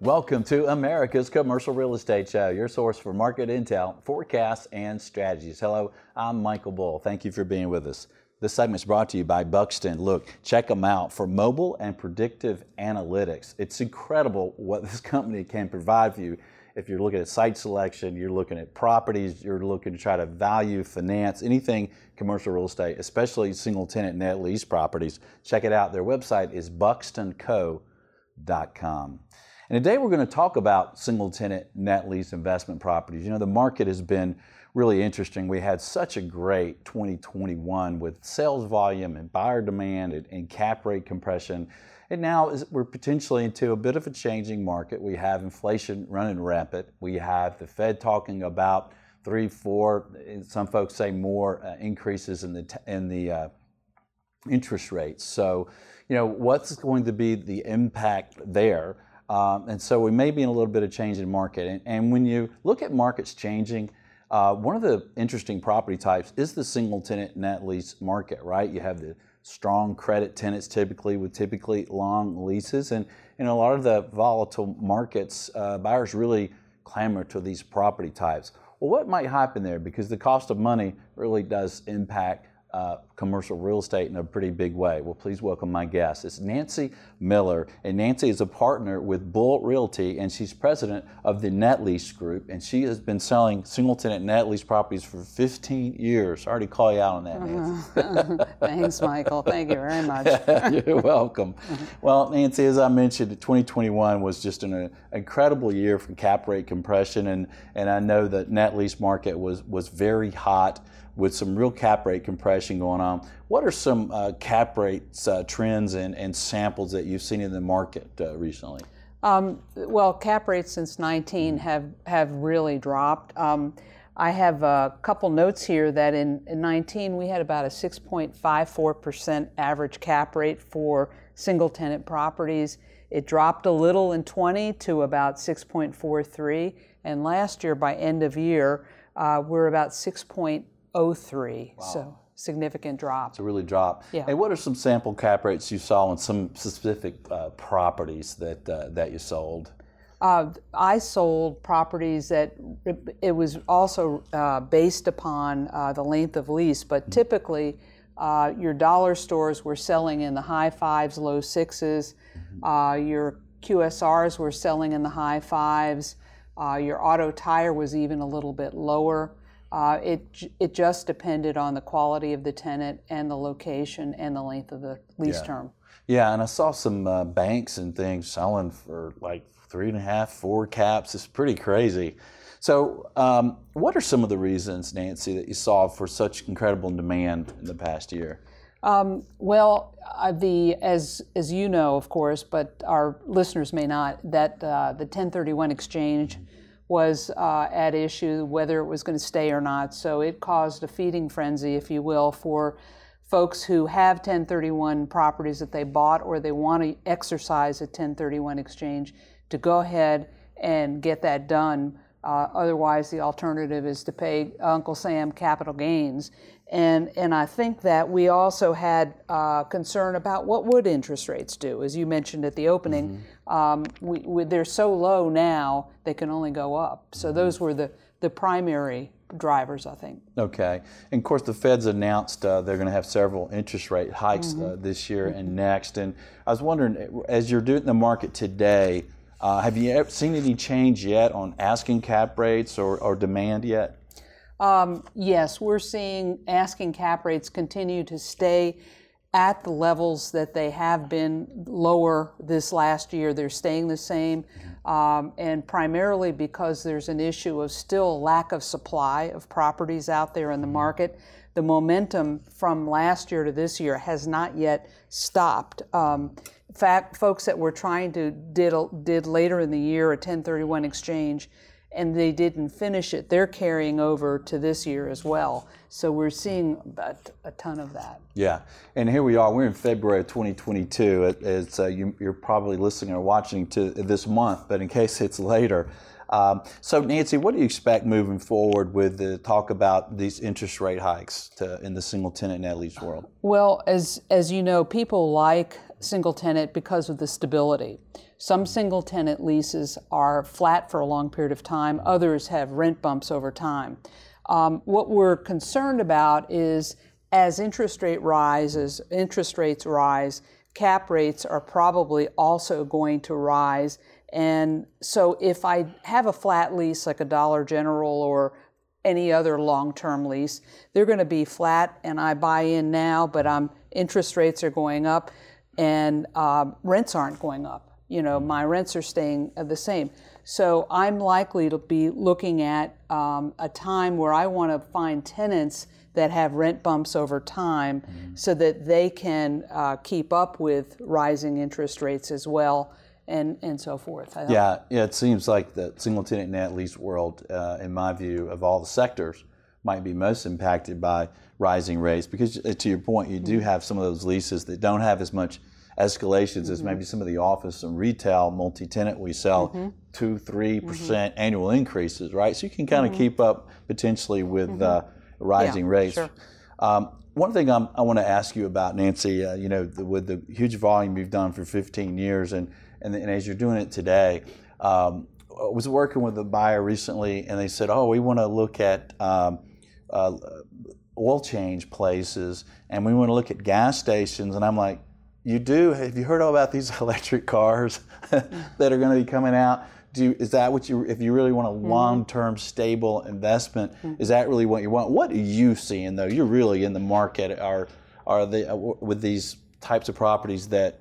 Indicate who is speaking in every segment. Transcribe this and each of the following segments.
Speaker 1: Welcome to America's Commercial Real Estate Show, your source for market intel, forecasts, and strategies. Hello, I'm Michael Bull. Thank you for being with us. This segment is brought to you by Buxton. Look, check them out for mobile and predictive analytics. It's incredible what this company can provide for you. If you're looking at site selection, you're looking at properties, you're looking to try to value, finance, anything commercial real estate, especially single tenant net lease properties, check it out. Their website is buxtonco.com. And today we're going to talk about single tenant net lease investment properties. You know, the market has been really interesting. We had such a great 2021 with sales volume and buyer demand and, and cap rate compression. And now is, we're potentially into a bit of a changing market. We have inflation running rampant. We have the Fed talking about three, four, some folks say more uh, increases in the t- in the uh, interest rates. So, you know, what's going to be the impact there? Um, and so we may be in a little bit of change in market. And, and when you look at markets changing, uh, one of the interesting property types is the single tenant net lease market, right? You have the strong credit tenants typically with typically long leases. And in a lot of the volatile markets, uh, buyers really clamor to these property types. Well, what might happen there? Because the cost of money really does impact uh, commercial real estate in a pretty big way. Well, please welcome my guest. It's Nancy Miller, and Nancy is a partner with Bull Realty, and she's president of the Net Lease Group, and she has been selling single-tenant net lease properties for 15 years. I already call you out on that, Nancy.
Speaker 2: Uh-huh. Thanks, Michael. Thank you very much.
Speaker 1: You're welcome. Well, Nancy, as I mentioned, 2021 was just an uh, incredible year for cap rate compression, and and I know that net lease market was was very hot with some real cap rate compression going on. What are some uh, cap rates uh, trends and, and samples that you've seen in the market uh, recently? Um,
Speaker 2: well, cap rates since 19 have, have really dropped. Um, I have a couple notes here that in, in 19 we had about a 6.54% average cap rate for single tenant properties. It dropped a little in 20 to about 6.43, and last year by end of year uh, we're about 6.8 03. Wow. So significant drop.
Speaker 1: It's a really drop. Yeah. And what are some sample cap rates you saw on some specific uh, properties that uh, that you sold?
Speaker 2: Uh, I sold properties that it, it was also uh, based upon uh, the length of lease, but mm-hmm. typically uh, your dollar stores were selling in the high fives, low 6s mm-hmm. your QSRs were selling in the high fives. your auto tire was even a little bit lower. Uh, it, it just depended on the quality of the tenant and the location and the length of the lease
Speaker 1: yeah.
Speaker 2: term.
Speaker 1: Yeah, and I saw some uh, banks and things selling for like three and a half, four caps. It's pretty crazy. So, um, what are some of the reasons, Nancy, that you saw for such incredible demand in the past year? Um,
Speaker 2: well, uh, the as as you know, of course, but our listeners may not, that uh, the 1031 exchange was uh, at issue, whether it was going to stay or not. So it caused a feeding frenzy, if you will, for folks who have 1031 properties that they bought or they want to exercise a 1031 exchange to go ahead and get that done. Uh, otherwise, the alternative is to pay Uncle Sam capital gains. And, and I think that we also had uh, concern about what would interest rates do. As you mentioned at the opening, mm-hmm. um, we, we, they're so low now, they can only go up. So mm-hmm. those were the, the primary drivers, I think.
Speaker 1: Okay. And of course, the Fed's announced uh, they're going to have several interest rate hikes mm-hmm. uh, this year and next. And I was wondering, as you're doing the market today, uh, have you seen any change yet on asking cap rates or, or demand yet?
Speaker 2: Um, yes, we're seeing asking cap rates continue to stay at the levels that they have been lower this last year. They're staying the same, um, and primarily because there's an issue of still lack of supply of properties out there in the market. The momentum from last year to this year has not yet stopped. Um, fact, folks that were trying to did did later in the year a 1031 exchange and they didn't finish it, they're carrying over to this year as well. So we're seeing a, a ton of that.
Speaker 1: Yeah, and here we are. We're in February of 2022. It, it's uh, you, are probably listening or watching to this month, but in case it's later. Um, so, Nancy, what do you expect moving forward with the talk about these interest rate hikes to, in the single tenant net lease world?
Speaker 2: Well, as as you know, people like single tenant because of the stability. Some single tenant leases are flat for a long period of time, others have rent bumps over time. Um, what we're concerned about is as interest rate rises, interest rates rise, cap rates are probably also going to rise. And so if I have a flat lease like a Dollar General or any other long-term lease, they're going to be flat and I buy in now, but I'm interest rates are going up and uh, rents aren't going up. You know, my rents are staying the same. So I'm likely to be looking at um, a time where I want to find tenants that have rent bumps over time mm-hmm. so that they can uh, keep up with rising interest rates as well and, and so forth.
Speaker 1: Yeah, yeah, it seems like the single tenant net lease world, uh, in my view, of all the sectors, might be most impacted by rising rates because, uh, to your point, you do mm-hmm. have some of those leases that don't have as much escalations mm-hmm. as maybe some of the office and retail multi-tenant we sell mm-hmm. two three mm-hmm. percent annual increases right so you can kind of mm-hmm. keep up potentially with mm-hmm. uh, rising
Speaker 2: yeah,
Speaker 1: rates
Speaker 2: sure.
Speaker 1: um, one thing I'm, i want to ask you about nancy uh, you know the, with the huge volume you've done for 15 years and, and, and as you're doing it today um, I was working with a buyer recently and they said oh we want to look at um, uh, oil change places and we want to look at gas stations and i'm like you do. Have you heard all about these electric cars that are going to be coming out? Do you, is that what you? If you really want a mm-hmm. long-term stable investment, mm-hmm. is that really what you want? What are you seeing though? You're really in the market. Are are they uh, with these types of properties that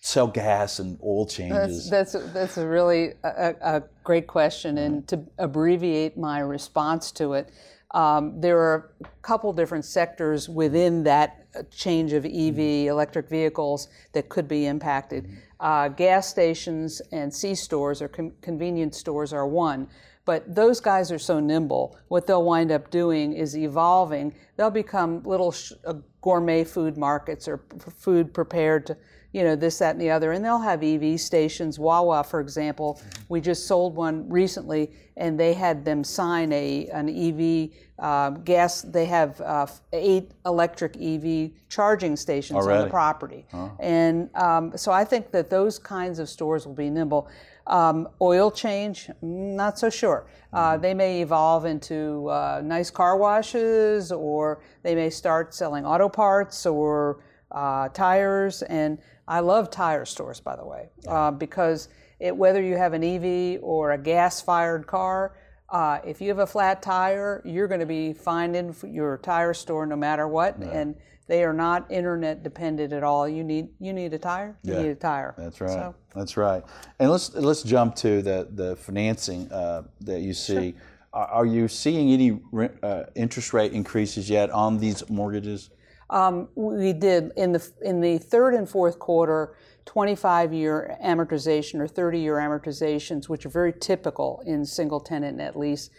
Speaker 1: sell gas and oil changes?
Speaker 2: That's that's, that's a really a, a great question, and to abbreviate my response to it, um, there are a couple different sectors within that change of EV, mm-hmm. electric vehicles, that could be impacted. Mm-hmm. Uh, gas stations and C stores or com- convenience stores are one. But those guys are so nimble. What they'll wind up doing is evolving. They'll become little sh- uh, gourmet food markets or p- food prepared to you know, this, that, and the other. And they'll have EV stations. Wawa, for example, we just sold one recently, and they had them sign a an EV uh, gas. They have uh, eight electric EV charging stations
Speaker 1: Already?
Speaker 2: on the property, and um, so I think that those kinds of stores will be nimble. Um, oil change, not so sure. Uh, mm-hmm. they may evolve into uh, nice car washes, or they may start selling auto parts or uh, tires and I love tire stores, by the way, uh, because it, whether you have an EV or a gas-fired car, uh, if you have a flat tire, you're going to be finding your tire store no matter what, and they are not internet dependent at all. You need you need a tire. You
Speaker 1: yeah.
Speaker 2: need a tire.
Speaker 1: That's right. So. That's right. And let's let's jump to the the financing uh, that you see. Sure. Are you seeing any uh, interest rate increases yet on these mortgages?
Speaker 2: Um, we did in the in the third and fourth quarter, 25 year amortization or 30 year amortizations, which are very typical in single tenant net lease.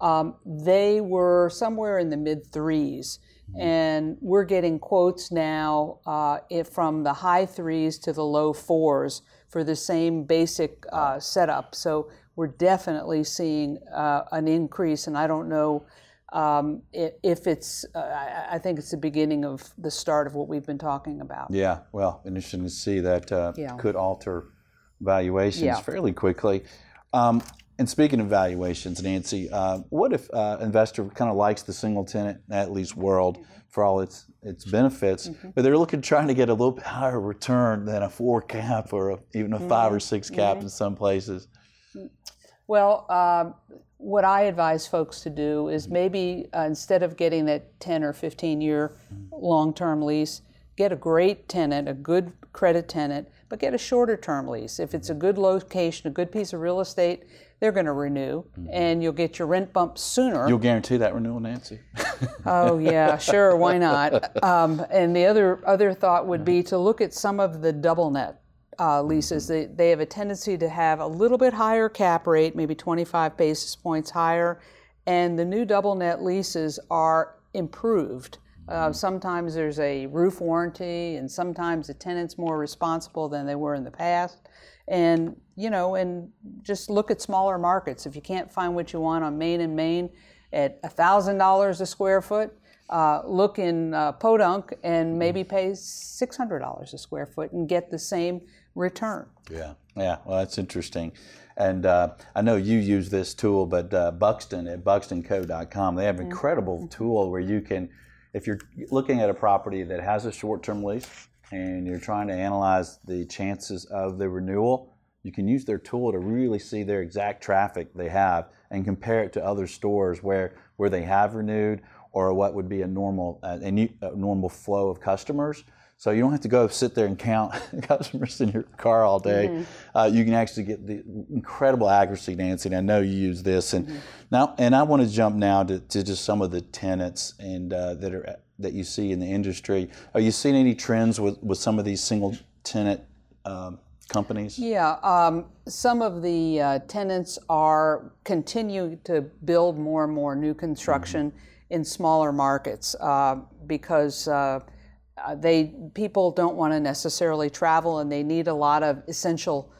Speaker 2: Um, they were somewhere in the mid threes, and we're getting quotes now uh, from the high threes to the low fours for the same basic uh, setup. So we're definitely seeing uh, an increase, and I don't know um, if it's, uh, I think it's the beginning of the start of what we've been talking about.
Speaker 1: Yeah, well, interesting to see that uh, yeah. could alter valuations yeah. fairly quickly. Um, and speaking of valuations, Nancy, uh, what if uh, investor kind of likes the single tenant net lease world for all its its benefits, mm-hmm. but they're looking trying to get a little bit higher return than a four cap or a, even a mm-hmm. five or six cap mm-hmm. in some places?
Speaker 2: Well, um, what I advise folks to do is maybe uh, instead of getting that 10 or 15 year long term lease, get a great tenant, a good credit tenant, but get a shorter term lease. If it's a good location, a good piece of real estate, they're going to renew mm-hmm. and you'll get your rent bump sooner.
Speaker 1: You'll guarantee that renewal, Nancy?
Speaker 2: oh, yeah, sure, why not? Um, and the other, other thought would be to look at some of the double net uh, leases, they, they have a tendency to have a little bit higher cap rate, maybe 25 basis points higher, and the new double net leases are improved. Uh, sometimes there's a roof warranty, and sometimes the tenant's more responsible than they were in the past. And you know, and just look at smaller markets. If you can't find what you want on main and main at thousand dollars a square foot, uh, look in uh, Podunk and maybe pay six hundred dollars a square foot and get the same return.
Speaker 1: Yeah, yeah. Well, that's interesting. And uh, I know you use this tool, but uh, Buxton at buxtonco.com, they have an incredible tool where you can if you're looking at a property that has a short-term lease and you're trying to analyze the chances of the renewal, you can use their tool to really see their exact traffic they have and compare it to other stores where where they have renewed or what would be a normal uh, a, new, a normal flow of customers. So you don't have to go sit there and count customers in your car all day. Mm-hmm. Uh, you can actually get the incredible accuracy, Nancy. And I know you use this. And mm-hmm. now, and I want to jump now to, to just some of the tenants and uh, that are that you see in the industry. Are you seeing any trends with, with some of these single tenant um, companies?
Speaker 2: Yeah, um, some of the uh, tenants are continuing to build more and more new construction mm-hmm. in smaller markets uh, because uh, they people don't want to necessarily travel and they need a lot of essential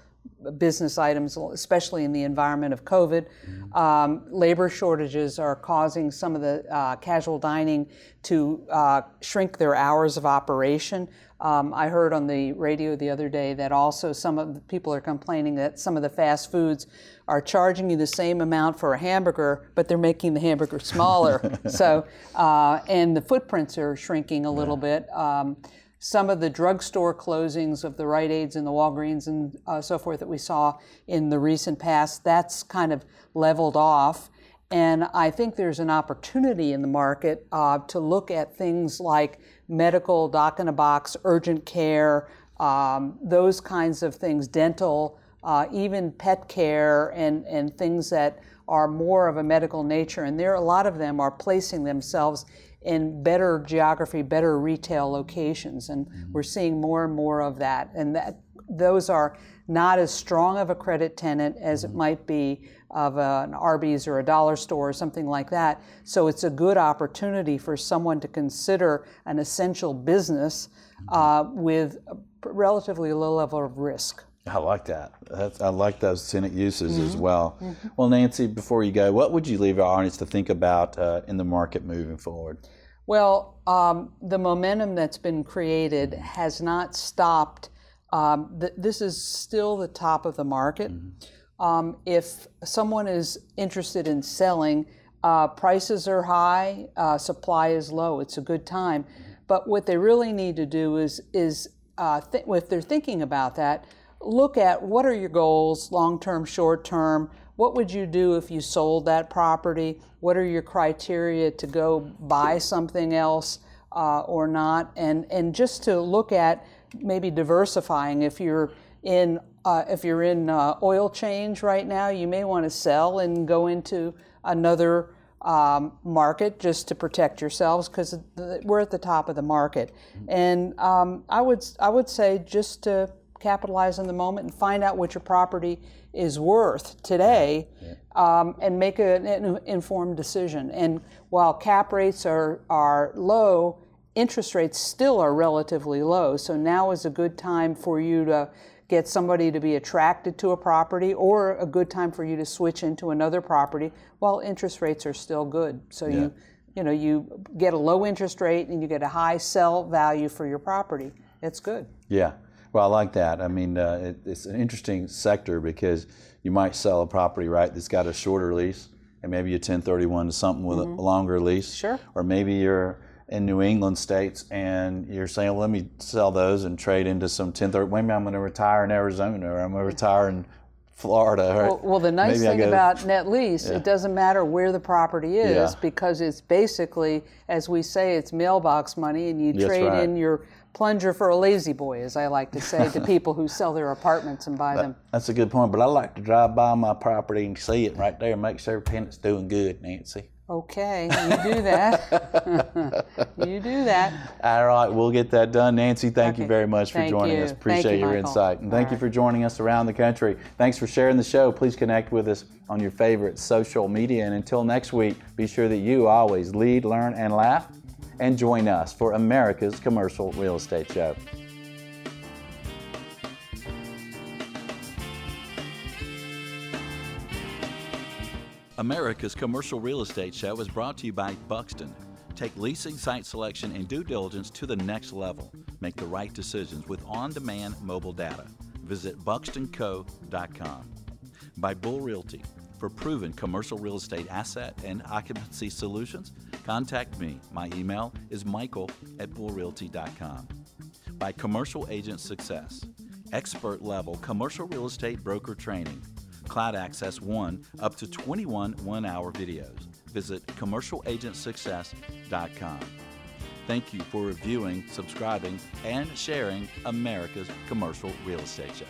Speaker 2: business items, especially in the environment of COVID. Um, labor shortages are causing some of the uh, casual dining to uh, shrink their hours of operation. Um, I heard on the radio the other day that also some of the people are complaining that some of the fast foods are charging you the same amount for a hamburger, but they're making the hamburger smaller. so, uh, and the footprints are shrinking a little yeah. bit. Um, some of the drugstore closings of the Rite Aids and the Walgreens and uh, so forth that we saw in the recent past, that's kind of leveled off. And I think there's an opportunity in the market uh, to look at things like medical, doc in a box, urgent care, um, those kinds of things, dental, uh, even pet care, and, and things that are more of a medical nature. And there, a lot of them are placing themselves in better geography, better retail locations, and mm-hmm. we're seeing more and more of that. And that those are not as strong of a credit tenant as mm-hmm. it might be of a, an Arby's or a dollar store or something like that. So it's a good opportunity for someone to consider an essential business mm-hmm. uh, with a relatively low level of risk.
Speaker 1: I like that. That's, I like those tenant uses mm-hmm. as well. Mm-hmm. Well, Nancy, before you go, what would you leave our audience to think about uh, in the market moving forward?
Speaker 2: Well, um, the momentum that's been created has not stopped. Um, th- this is still the top of the market. Mm-hmm. Um, if someone is interested in selling, uh, prices are high, uh, supply is low. It's a good time. Mm-hmm. But what they really need to do is is uh, th- if they're thinking about that, look at what are your goals, long term, short term. What would you do if you sold that property? What are your criteria to go buy something else uh, or not? And and just to look at maybe diversifying. If you're in uh, if you're in uh, oil change right now, you may want to sell and go into another um, market just to protect yourselves because we're at the top of the market. And um, I would I would say just to capitalize on the moment and find out what your property is worth today yeah. um, and make an informed decision. And while cap rates are, are low, interest rates still are relatively low. So now is a good time for you to get somebody to be attracted to a property or a good time for you to switch into another property while interest rates are still good. So yeah. you you know you get a low interest rate and you get a high sell value for your property. It's good.
Speaker 1: Yeah. Well, I like that. I mean, uh, it, it's an interesting sector because you might sell a property, right, that's got a shorter lease, and maybe a 1031 to something with mm-hmm. a longer lease.
Speaker 2: Sure.
Speaker 1: Or maybe you're in New England states and you're saying, well, let me sell those and trade into some 1030. Maybe I'm going to retire in Arizona or I'm going to retire in Florida. Right?
Speaker 2: Well, well, the nice Maybe thing about net lease, yeah. it doesn't matter where the property is yeah. because it's basically, as we say, it's mailbox money, and you That's trade right. in your plunger for a lazy boy, as I like to say to people who sell their apartments and buy
Speaker 1: that,
Speaker 2: them.
Speaker 1: That's a good point, but I like to drive by my property and see it right there and make sure tenant's doing good, Nancy.
Speaker 2: Okay, you do that. you do that.
Speaker 1: All right, we'll get that done. Nancy, thank you very much for
Speaker 2: Thank
Speaker 1: joining
Speaker 2: you.
Speaker 1: us. Appreciate
Speaker 2: you,
Speaker 1: your
Speaker 2: Michael.
Speaker 1: insight. And thank
Speaker 2: All
Speaker 1: you for joining us around the country. Thanks for sharing the show. Please connect with us on your favorite social media. And until next week, be sure that you always lead, learn, and laugh. And join us for America's Commercial Real Estate Show. America's Commercial Real Estate Show is brought to you by Buxton. Take leasing, site selection, and due diligence to the next level. Make the right decisions with on demand mobile data. Visit buxtonco.com. By Bull Realty. For proven commercial real estate asset and occupancy solutions, contact me. My email is michael at bullrealty.com. By Commercial Agent Success. Expert level commercial real estate broker training. Cloud Access 1 up to 21 one hour videos. Visit commercialagentsuccess.com. Thank you for reviewing, subscribing, and sharing America's Commercial Real Estate Show.